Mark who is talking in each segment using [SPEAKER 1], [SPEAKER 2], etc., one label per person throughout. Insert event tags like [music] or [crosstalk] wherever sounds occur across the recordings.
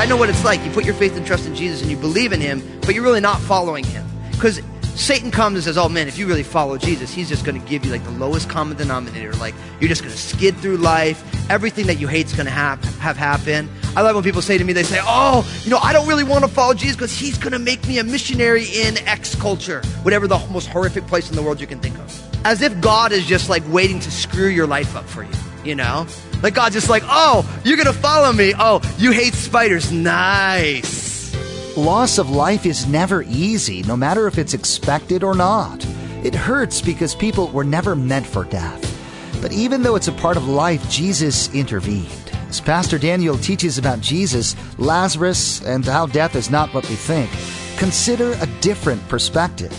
[SPEAKER 1] I know what it's like. You put your faith and trust in Jesus and you believe in him, but you're really not following him. Because Satan comes and says, Oh man, if you really follow Jesus, he's just going to give you like the lowest common denominator. Like you're just going to skid through life. Everything that you hate is going to have, have happen. I love when people say to me, they say, Oh, you know, I don't really want to follow Jesus because he's going to make me a missionary in X culture, whatever the most horrific place in the world you can think of. As if God is just like waiting to screw your life up for you, you know? Like God's just like, Oh, you're going to follow me. Oh, you hate spiders. Nice.
[SPEAKER 2] Loss of life is never easy, no matter if it's expected or not. It hurts because people were never meant for death. But even though it's a part of life, Jesus intervened. As Pastor Daniel teaches about Jesus, Lazarus, and how death is not what we think, consider a different perspective.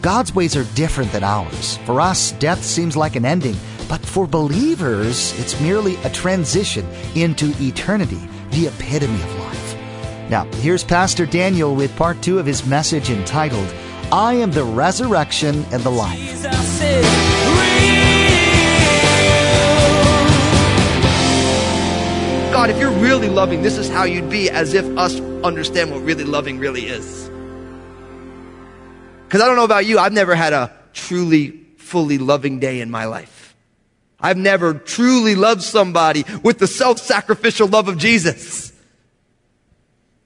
[SPEAKER 2] God's ways are different than ours. For us, death seems like an ending, but for believers, it's merely a transition into eternity, the epitome of life. Now, here's Pastor Daniel with part two of his message entitled, I am the resurrection and the life.
[SPEAKER 3] Jesus is real.
[SPEAKER 1] God, if you're really loving, this is how you'd be, as if us understand what really loving really is. Because I don't know about you, I've never had a truly, fully loving day in my life. I've never truly loved somebody with the self sacrificial love of Jesus.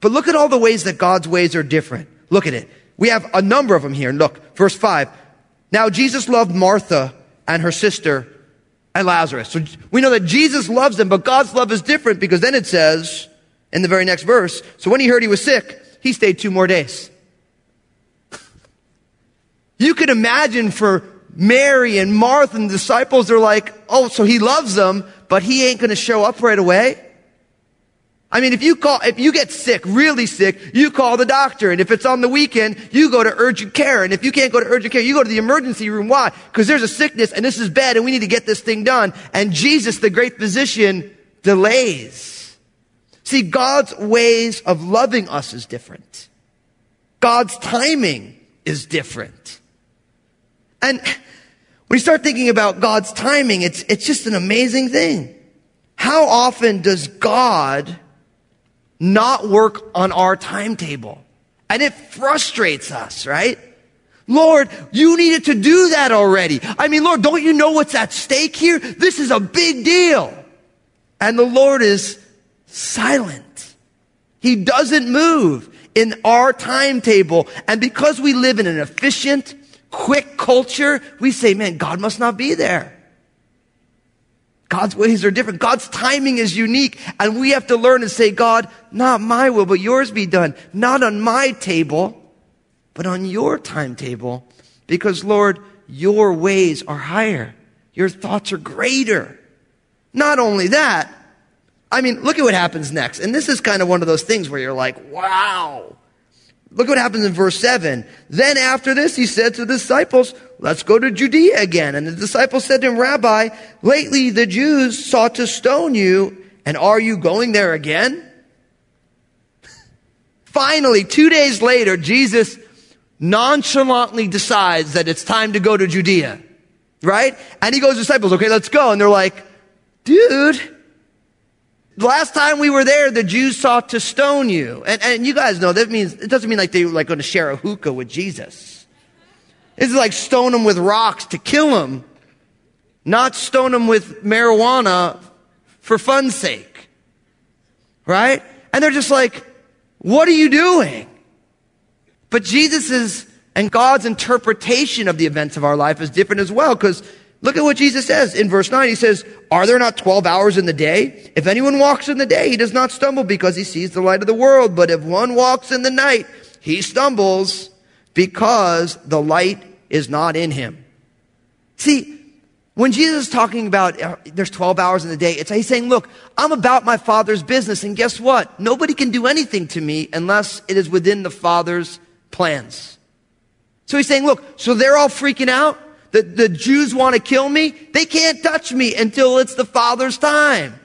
[SPEAKER 1] But look at all the ways that God's ways are different. Look at it. We have a number of them here. Look, verse 5. Now Jesus loved Martha and her sister and Lazarus. So we know that Jesus loves them, but God's love is different because then it says in the very next verse, so when he heard he was sick, he stayed two more days. You could imagine for Mary and Martha and the disciples, they're like, oh, so he loves them, but he ain't going to show up right away. I mean, if you call, if you get sick, really sick, you call the doctor. And if it's on the weekend, you go to urgent care. And if you can't go to urgent care, you go to the emergency room. Why? Because there's a sickness and this is bad and we need to get this thing done. And Jesus, the great physician, delays. See, God's ways of loving us is different. God's timing is different. And when you start thinking about God's timing, it's, it's just an amazing thing. How often does God not work on our timetable. And it frustrates us, right? Lord, you needed to do that already. I mean, Lord, don't you know what's at stake here? This is a big deal. And the Lord is silent. He doesn't move in our timetable. And because we live in an efficient, quick culture, we say, man, God must not be there. God's ways are different. God's timing is unique. And we have to learn to say, God, not my will, but yours be done. Not on my table, but on your timetable. Because Lord, your ways are higher. Your thoughts are greater. Not only that, I mean, look at what happens next. And this is kind of one of those things where you're like, wow. Look what happens in verse 7. Then after this, he said to the disciples, let's go to Judea again. And the disciples said to him, Rabbi, lately the Jews sought to stone you, and are you going there again? [laughs] Finally, two days later, Jesus nonchalantly decides that it's time to go to Judea. Right? And he goes to disciples, okay, let's go. And they're like, dude, last time we were there, the Jews sought to stone you. And, and you guys know that means, it doesn't mean like they were like going to share a hookah with Jesus. It's like stone him with rocks to kill him, not stone him with marijuana for fun's sake. Right? And they're just like, what are you doing? But Jesus's and God's interpretation of the events of our life is different as well because Look at what Jesus says in verse 9. He says, Are there not 12 hours in the day? If anyone walks in the day, he does not stumble because he sees the light of the world. But if one walks in the night, he stumbles because the light is not in him. See, when Jesus is talking about uh, there's 12 hours in the day, it's he's saying, look, I'm about my father's business. And guess what? Nobody can do anything to me unless it is within the father's plans. So he's saying, look, so they're all freaking out. The, the Jews want to kill me. They can't touch me until it's the Father's time.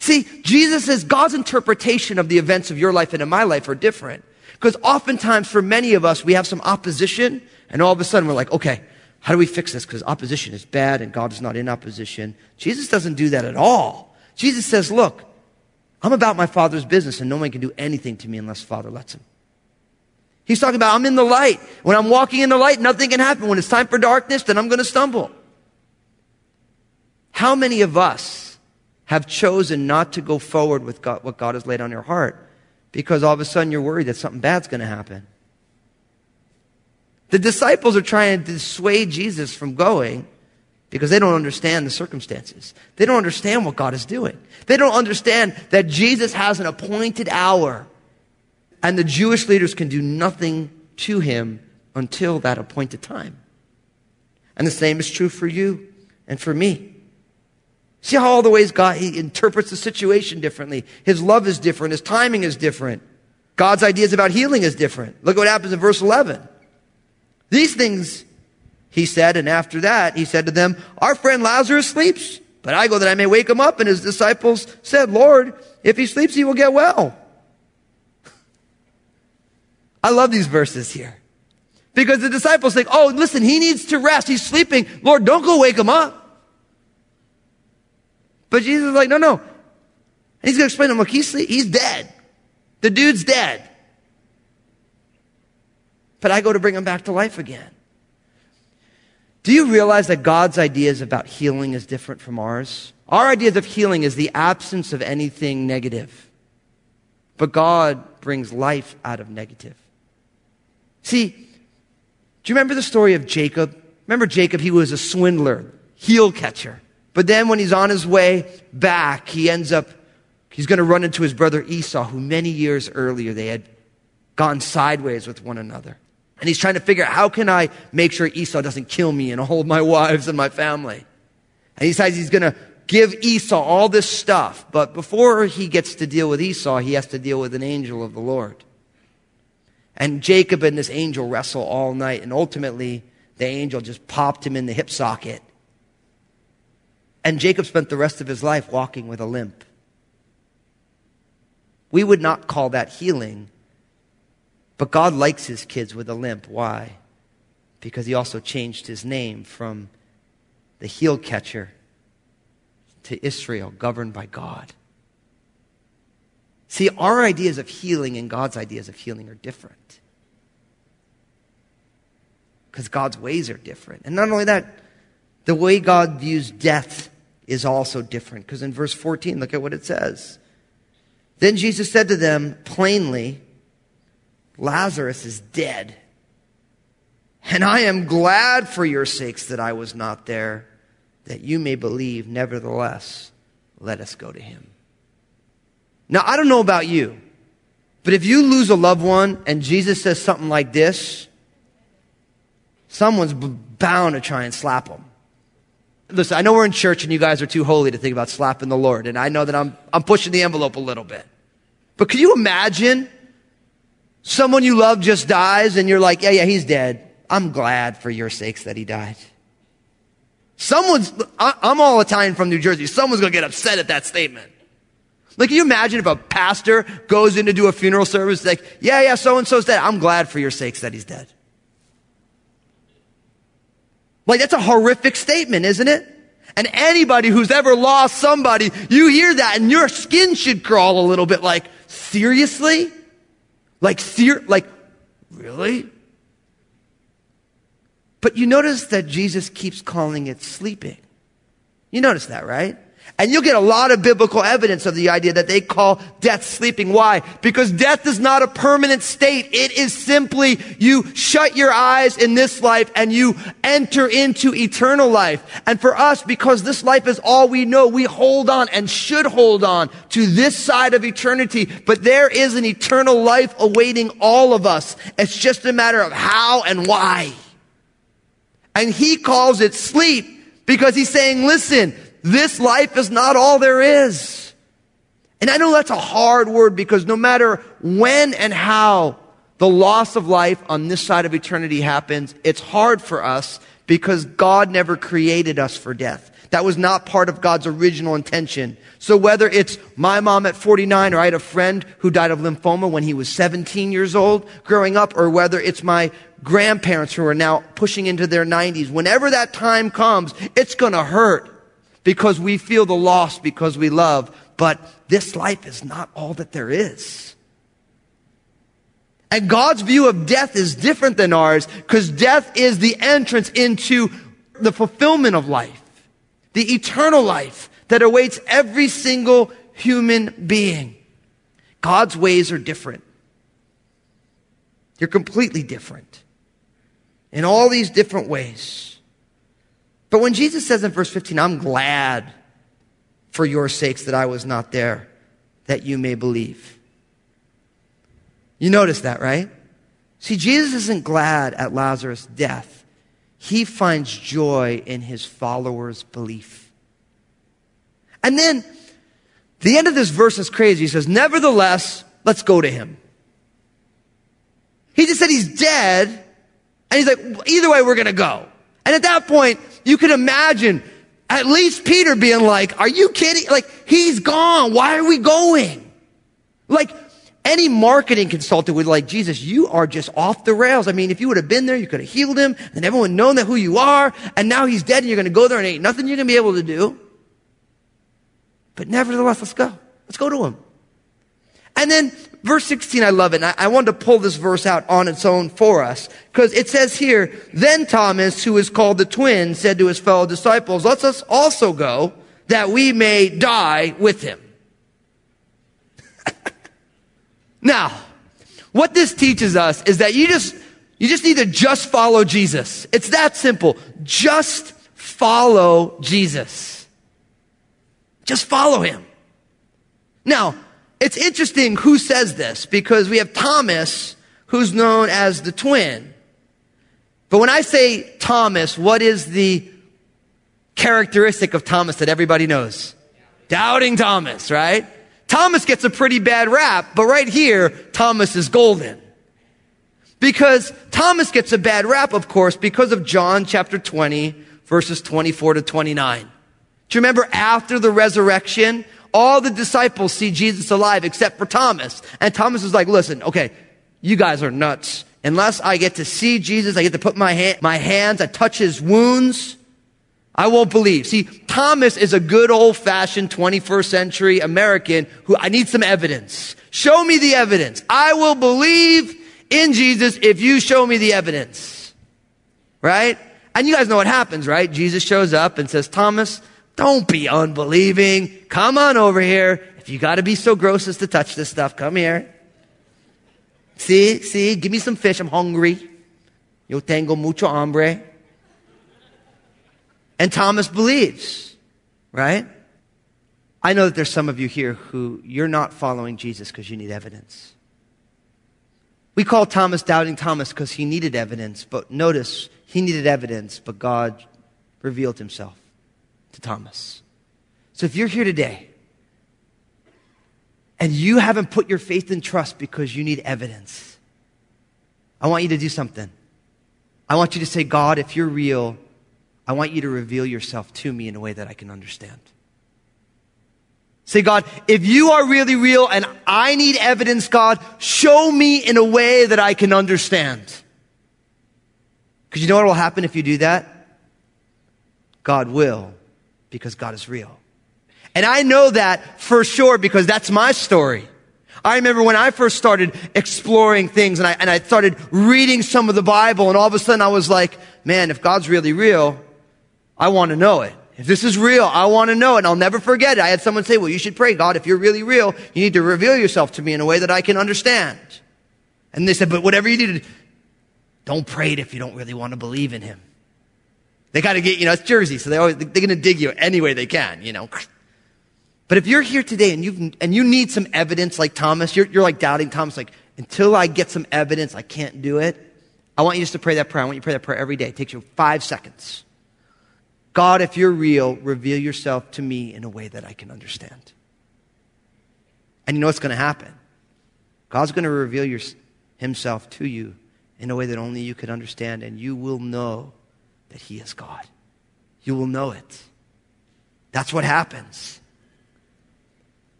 [SPEAKER 1] See, Jesus says God's interpretation of the events of your life and in my life are different. Because oftentimes for many of us, we have some opposition and all of a sudden we're like, okay, how do we fix this? Because opposition is bad and God is not in opposition. Jesus doesn't do that at all. Jesus says, look, I'm about my Father's business and no one can do anything to me unless Father lets him. He's talking about I'm in the light. When I'm walking in the light, nothing can happen. When it's time for darkness, then I'm going to stumble. How many of us have chosen not to go forward with God, what God has laid on your heart because all of a sudden you're worried that something bad's going to happen? The disciples are trying to dissuade Jesus from going because they don't understand the circumstances. They don't understand what God is doing. They don't understand that Jesus has an appointed hour and the Jewish leaders can do nothing to him until that appointed time. And the same is true for you and for me. See how all the ways God he interprets the situation differently. His love is different. His timing is different. God's ideas about healing is different. Look at what happens in verse 11. These things he said, and after that he said to them, Our friend Lazarus sleeps, but I go that I may wake him up. And his disciples said, Lord, if he sleeps, he will get well. I love these verses here. Because the disciples think, oh, listen, he needs to rest. He's sleeping. Lord, don't go wake him up. But Jesus is like, no, no. And he's going to explain to them, look, he's, he's dead. The dude's dead. But I go to bring him back to life again. Do you realize that God's ideas about healing is different from ours? Our ideas of healing is the absence of anything negative. But God brings life out of negative. See, do you remember the story of Jacob? Remember Jacob? He was a swindler, heel catcher. But then when he's on his way back, he ends up, he's going to run into his brother Esau, who many years earlier they had gone sideways with one another. And he's trying to figure out how can I make sure Esau doesn't kill me and all my [laughs] wives and my family. And he decides he's going to give Esau all this stuff. But before he gets to deal with Esau, he has to deal with an angel of the Lord. And Jacob and this angel wrestle all night, and ultimately, the angel just popped him in the hip socket. And Jacob spent the rest of his life walking with a limp. We would not call that healing, but God likes his kids with a limp. Why? Because he also changed his name from the heel catcher to Israel, governed by God. See, our ideas of healing and God's ideas of healing are different. Because God's ways are different. And not only that, the way God views death is also different. Because in verse 14, look at what it says. Then Jesus said to them plainly, Lazarus is dead. And I am glad for your sakes that I was not there, that you may believe. Nevertheless, let us go to him. Now, I don't know about you, but if you lose a loved one and Jesus says something like this, someone's bound to try and slap them. Listen, I know we're in church and you guys are too holy to think about slapping the Lord, and I know that I'm, I'm pushing the envelope a little bit. But can you imagine someone you love just dies and you're like, yeah, yeah, he's dead. I'm glad for your sakes that he died. Someone's, I, I'm all Italian from New Jersey. Someone's going to get upset at that statement. Like, can you imagine if a pastor goes in to do a funeral service, like, yeah, yeah, so and so's dead. I'm glad for your sakes that he's dead. Like, that's a horrific statement, isn't it? And anybody who's ever lost somebody, you hear that and your skin should crawl a little bit like, seriously? Like, ser- like, really? But you notice that Jesus keeps calling it sleeping. You notice that, right? And you'll get a lot of biblical evidence of the idea that they call death sleeping. Why? Because death is not a permanent state. It is simply you shut your eyes in this life and you enter into eternal life. And for us, because this life is all we know, we hold on and should hold on to this side of eternity. But there is an eternal life awaiting all of us. It's just a matter of how and why. And he calls it sleep because he's saying, listen, this life is not all there is. And I know that's a hard word because no matter when and how the loss of life on this side of eternity happens, it's hard for us because God never created us for death. That was not part of God's original intention. So whether it's my mom at 49 or I had a friend who died of lymphoma when he was 17 years old growing up, or whether it's my grandparents who are now pushing into their 90s, whenever that time comes, it's gonna hurt because we feel the loss because we love. But this life is not all that there is. And God's view of death is different than ours because death is the entrance into the fulfillment of life, the eternal life that awaits every single human being. God's ways are different. You're completely different in all these different ways. But when Jesus says in verse 15, I'm glad for your sakes that I was not there, that you may believe. You notice that, right? See, Jesus isn't glad at Lazarus' death. He finds joy in his followers' belief. And then the end of this verse is crazy. He says, Nevertheless, let's go to him. He just said he's dead, and he's like, either way, we're gonna go. And at that point, you can imagine at least Peter being like, are you kidding? Like, he's gone. Why are we going? Like, any marketing consultant would like, Jesus, you are just off the rails. I mean, if you would have been there, you could have healed him and everyone known that who you are. And now he's dead and you're going to go there and ain't nothing you're going to be able to do. But nevertheless, let's go. Let's go to him. And then verse 16, I love it. I, I wanted to pull this verse out on its own for us because it says here, then Thomas, who is called the twin, said to his fellow disciples, let us also go that we may die with him. [laughs] Now, what this teaches us is that you just, you just need to just follow Jesus. It's that simple. Just follow Jesus. Just follow him. Now, it's interesting who says this because we have Thomas, who's known as the twin. But when I say Thomas, what is the characteristic of Thomas that everybody knows? Doubting Thomas, right? Thomas gets a pretty bad rap, but right here, Thomas is golden. Because Thomas gets a bad rap, of course, because of John chapter 20, verses 24 to 29. Do you remember after the resurrection, all the disciples see Jesus alive except for Thomas. And Thomas is like, listen, okay, you guys are nuts. Unless I get to see Jesus, I get to put my, my hands, I touch his wounds, I won't believe. See, Thomas is a good old fashioned 21st century American who I need some evidence. Show me the evidence. I will believe in Jesus if you show me the evidence. Right? And you guys know what happens, right? Jesus shows up and says, Thomas, don't be unbelieving. Come on over here. If you got to be so gross as to touch this stuff, come here. See, see, give me some fish. I'm hungry. Yo tengo mucho hambre. And Thomas believes, right? I know that there's some of you here who you're not following Jesus because you need evidence. We call Thomas doubting Thomas because he needed evidence, but notice he needed evidence, but God revealed himself to Thomas. So if you're here today and you haven't put your faith and trust because you need evidence, I want you to do something. I want you to say, God, if you're real, I want you to reveal yourself to me in a way that I can understand. Say, God, if you are really real and I need evidence, God, show me in a way that I can understand. Because you know what will happen if you do that? God will, because God is real. And I know that for sure because that's my story. I remember when I first started exploring things and I, and I started reading some of the Bible and all of a sudden I was like, man, if God's really real, I want to know it. If this is real, I want to know it. And I'll never forget it. I had someone say, well, you should pray, God, if you're really real, you need to reveal yourself to me in a way that I can understand. And they said, but whatever you do, don't pray it if you don't really want to believe in him. They got to get, you know, it's Jersey, so they always, they're going to dig you any way they can, you know. But if you're here today and you and you need some evidence like Thomas, you're, you're like doubting Thomas, like, until I get some evidence, I can't do it. I want you just to pray that prayer. I want you to pray that prayer every day. It takes you five seconds. God, if you're real, reveal yourself to me in a way that I can understand. And you know what's going to happen? God's going to reveal your, himself to you in a way that only you can understand, and you will know that he is God. You will know it. That's what happens.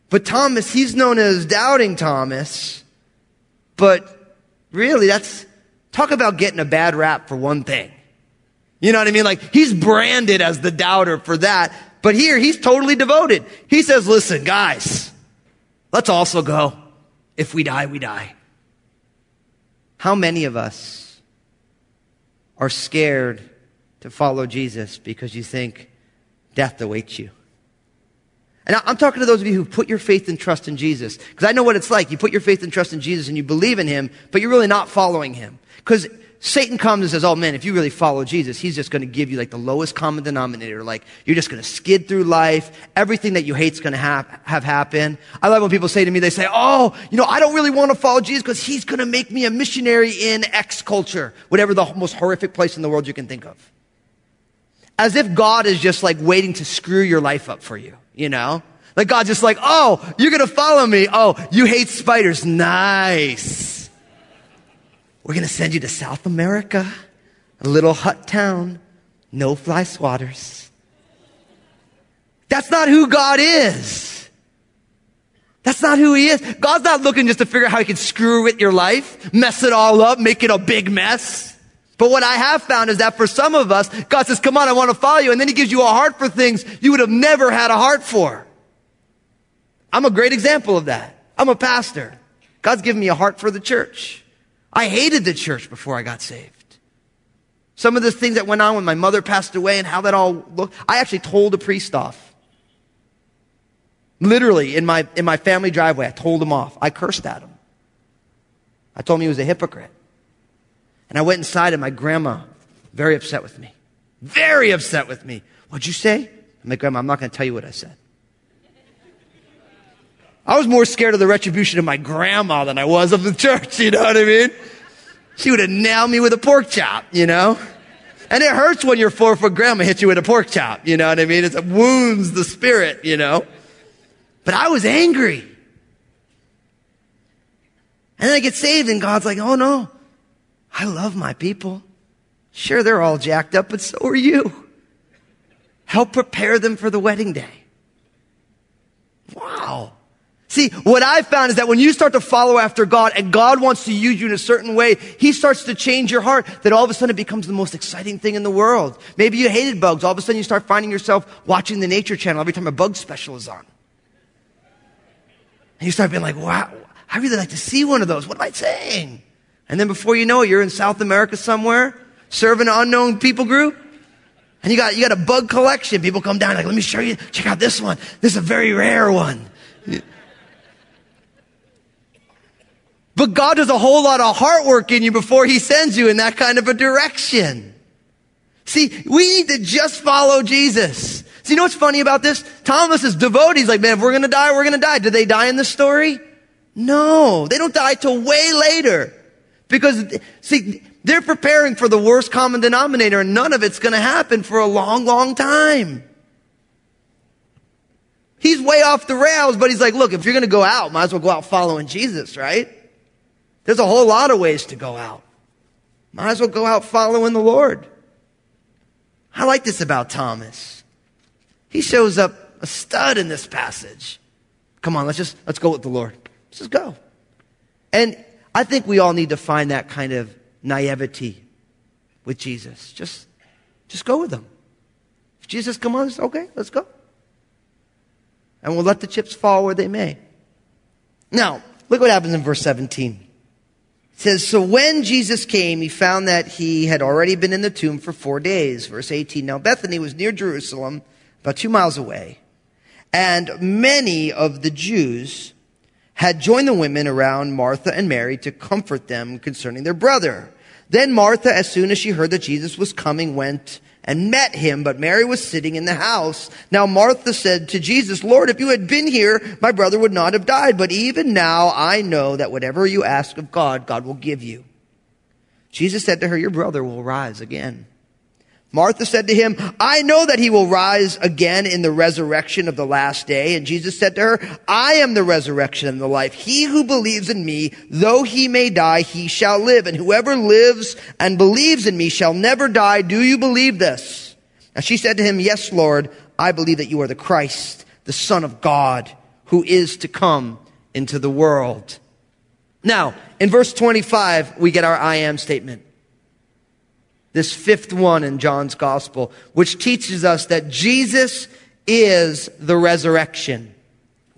[SPEAKER 1] But Thomas, he's known as doubting Thomas, but really that's, talk about getting a bad rap for one thing. You know what I mean? Like he's branded as the doubter for that, but here he's totally devoted. He says, listen, guys, let's also go. If we die, we die. How many of us are scared to follow Jesus because you think death awaits you? And I'm talking to those of you who put your faith and trust in Jesus. Because I know what it's like. You put your faith and trust in Jesus and you believe in Him, but you're really not following Him. Because Satan comes and says, oh man, if you really follow Jesus, he's just going to give you like the lowest common denominator. Like you're just going to skid through life. Everything that you hate's going to have, have happen. I love when people say to me, they say, oh, you know, I don't really want to follow Jesus because he's going to make me a missionary in X culture, whatever the most horrific place in the world you can think of. As if God is just like waiting to screw your life up for you, you know? Like God's just like, oh, you're to follow me. Oh, you hate spiders. Nice. We're to send you to South America, a little hut town, no fly swatters. That's not who God is. That's not who he is. God's not looking just to figure out how he can screw with your life, mess it all up, make it a big mess. But what I have found is that for some of us, God says, come on, I want to follow you. And then he gives you a heart for things you would have never had a heart for. I'm a great example of that. I'm a pastor. God's given me a heart for the church. I hated the church before I got saved. Some of the things that went on when my mother passed away and how that all looked, I actually told a priest off. Literally, in my, in my family driveway, I told him off. I cursed at him. I told him he was a hypocrite. And I went inside and my grandma, very upset with me. Very upset with me. What'd you say? My grandma, I'm not going to tell you what I said. I was more scared of the retribution of my grandma than I was of the church, you know what I mean? She would have nailed me with a pork chop, you know? And it hurts when your four foot grandma hits you with a pork chop, you know what I mean? It wounds the spirit, you know? But I was angry. And then I get saved and God's like, oh no, I love my people. Sure, they're all jacked up, but so are you. Help prepare them for the wedding day. Wow. See, what I've found is that when you start to follow after God and God wants to use you in a certain way, He starts to change your heart that all of a sudden it becomes the most exciting thing in the world. Maybe you hated bugs. All of a sudden you start finding yourself watching the nature channel every time a bug special is on. And you start being like, wow, I really like to see one of those. What am I saying? And then before you know it, you're in South America somewhere, serving an unknown people group. And you got, you got a bug collection. People come down like, let me show you, check out this one. This is a very rare one. But God does a whole lot of heart work in you before He sends you in that kind of a direction. See, we need to just follow Jesus. See, you know what's funny about this? Thomas is devoted. He's like, man, if we're going to die, we're going to die. Did they die in this story? No, they don't die till way later. Because, see, they're preparing for the worst common denominator and none of it's going to happen for a long, long time. He's way off the rails, but he's like, look, if you're going to go out, might as well go out following Jesus, right? There's a whole lot of ways to go out. Might as well go out following the Lord. I like this about Thomas. He shows up a stud in this passage. Come on, let's just, let's go with the Lord. Let's just go. And I think we all need to find that kind of naivety with Jesus. Just, just go with him. If Jesus come on, okay, let's go. And we'll let the chips fall where they may. Now, look what happens in verse 17 It says, So when Jesus came, he found that he had already been in the tomb for four days. Verse 18. Now Bethany was near Jerusalem, about two miles away. And many of the Jews had joined the women around Martha and Mary to comfort them concerning their brother. Then Martha, as soon as she heard that Jesus was coming, went and met him, but Mary was sitting in the house. Now Martha said to Jesus, Lord, if you had been here, my brother would not have died. But even now I know that whatever you ask of God, God will give you. Jesus said to her, your brother will rise again. Martha said to him, I know that he will rise again in the resurrection of the last day. And Jesus said to her, I am the resurrection and the life. He who believes in me, though he may die, he shall live. And whoever lives and believes in me shall never die. Do you believe this? And she said to him, Yes, Lord, I believe that you are the Christ, the Son of God, who is to come into the world. Now, in verse 25, we get our I am statement this fifth one in John's gospel, which teaches us that Jesus is the resurrection.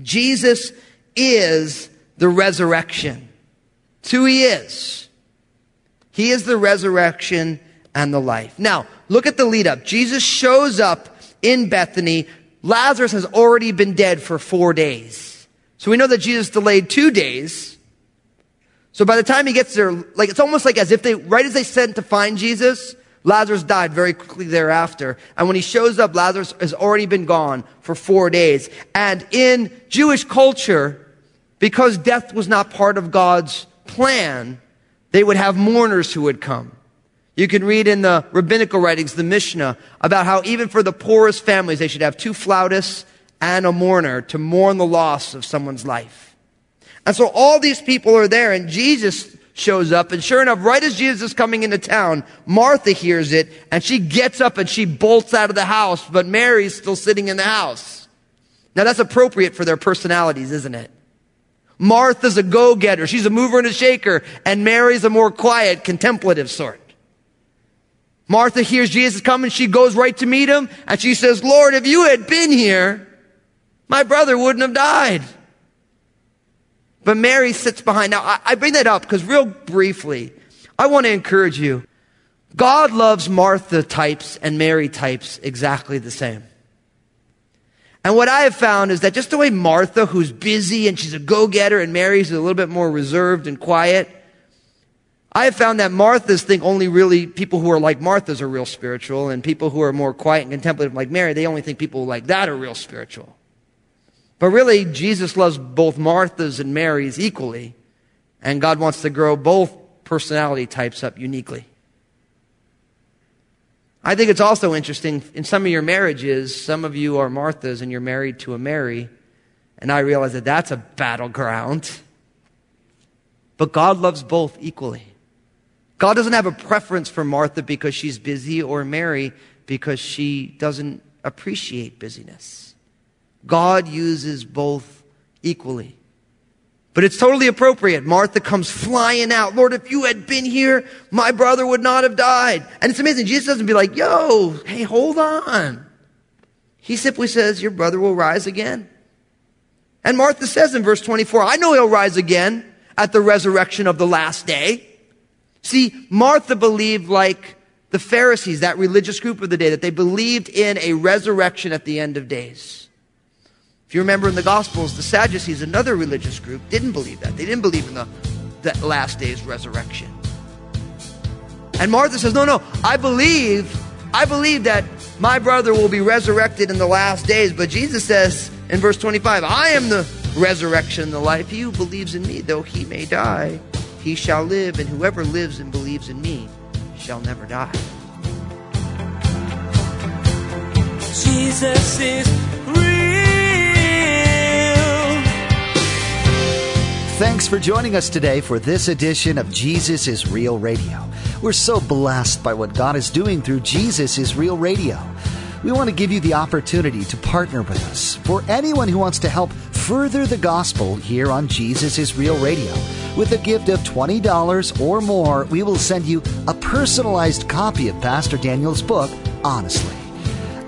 [SPEAKER 1] Jesus is the resurrection. It's who he is. He is the resurrection and the life. Now, look at the lead up. Jesus shows up in Bethany. Lazarus has already been dead for four days. So we know that Jesus delayed two days so by the time he gets there, like, it's almost like as if they, right as they sent to find Jesus, Lazarus died very quickly thereafter. And when he shows up, Lazarus has already been gone for four days. And in Jewish culture, because death was not part of God's plan, they would have mourners who would come. You can read in the rabbinical writings, the Mishnah, about how even for the poorest families, they should have two flautists and a mourner to mourn the loss of someone's life. And so all these people are there and Jesus shows up. And sure enough, right as Jesus is coming into town, Martha hears it and she gets up and she bolts out of the house, but Mary's still sitting in the house. Now that's appropriate for their personalities, isn't it? Martha's a go-getter. She's a mover and a shaker. And Mary's a more quiet, contemplative sort. Martha hears Jesus coming. She goes right to meet him and she says, Lord, if you had been here, my brother wouldn't have died. But Mary sits behind. Now, I, I bring that up because real briefly, I want to encourage you. God loves Martha types and Mary types exactly the same. And what I have found is that just the way Martha, who's busy and she's a go-getter, and Mary's a little bit more reserved and quiet, I have found that Marthas think only really people who are like Marthas are real spiritual, and people who are more quiet and contemplative like Mary, they only think people like that are real spiritual. But really, Jesus loves both Martha's and Mary's equally, and God wants to grow both personality types up uniquely. I think it's also interesting in some of your marriages, some of you are Marthas and you're married to a Mary, and I realize that that's a battleground. But God loves both equally. God doesn't have a preference for Martha because she's busy or Mary because she doesn't appreciate busyness. God uses both equally. But it's totally appropriate. Martha comes flying out. Lord, if you had been here, my brother would not have died. And it's amazing. Jesus doesn't be like, yo, hey, hold on. He simply says, your brother will rise again. And Martha says in verse 24, I know he'll rise again at the resurrection of the last day. See, Martha believed like the Pharisees, that religious group of the day, that they believed in a resurrection at the end of days. If you remember in the Gospels, the Sadducees, another religious group, didn't believe that. They didn't believe in the, the last day's resurrection. And Martha says, No, no, I believe, I believe that my brother will be resurrected in the last days. But Jesus says in verse 25, I am the resurrection and the life. He who believes in me, though he may die, he shall live. And whoever lives and believes in me shall never die.
[SPEAKER 3] Jesus is
[SPEAKER 2] Thanks for joining us today for this edition of Jesus is Real Radio. We're so blessed by what God is doing through Jesus is Real Radio. We want to give you the opportunity to partner with us. For anyone who wants to help further the gospel here on Jesus is Real Radio, with a gift of $20 or more, we will send you a personalized copy of Pastor Daniel's book, Honestly.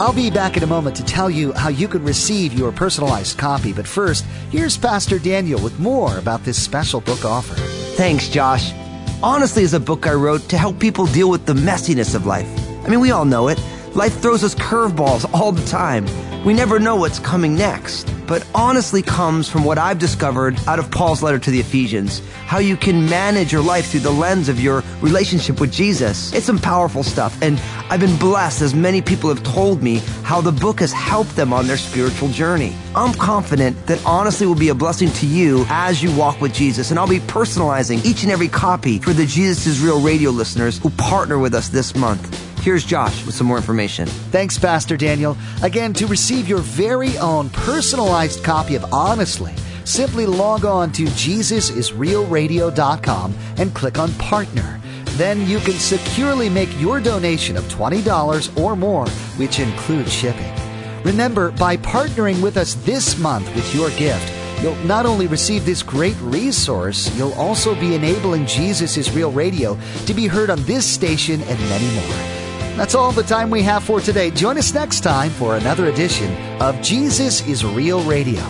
[SPEAKER 2] I'll be back in a moment to tell you how you can receive your personalized copy. But first, here's Pastor Daniel with more about this special book offer.
[SPEAKER 4] Thanks, Josh. Honestly, is a book I wrote to help people deal with the messiness of life. I mean, we all know it. Life throws us curveballs all the time. We never know what's coming next. But honestly comes from what I've discovered out of Paul's letter to the Ephesians. How you can manage your life through the lens of your relationship with Jesus. It's some powerful stuff. And I've been blessed as many people have told me how the book has helped them on their spiritual journey. I'm confident that honestly will be a blessing to you as you walk with Jesus. And I'll be personalizing each and every copy for the Jesus is Real radio listeners who partner with us this month. Here's Josh with some more information.
[SPEAKER 2] Thanks, Pastor Daniel. Again, to receive your very own personalized copy of Honestly, simply log on to JesusIsRealRadio.com and click on Partner. Then you can securely make your donation of $20 or more, which includes shipping. Remember, by partnering with us this month with your gift, you'll not only receive this great resource, you'll also be enabling Jesus is Real Radio to be heard on this station and many more. That's all the time we have for today. Join us next time for another edition of Jesus is Real Radio.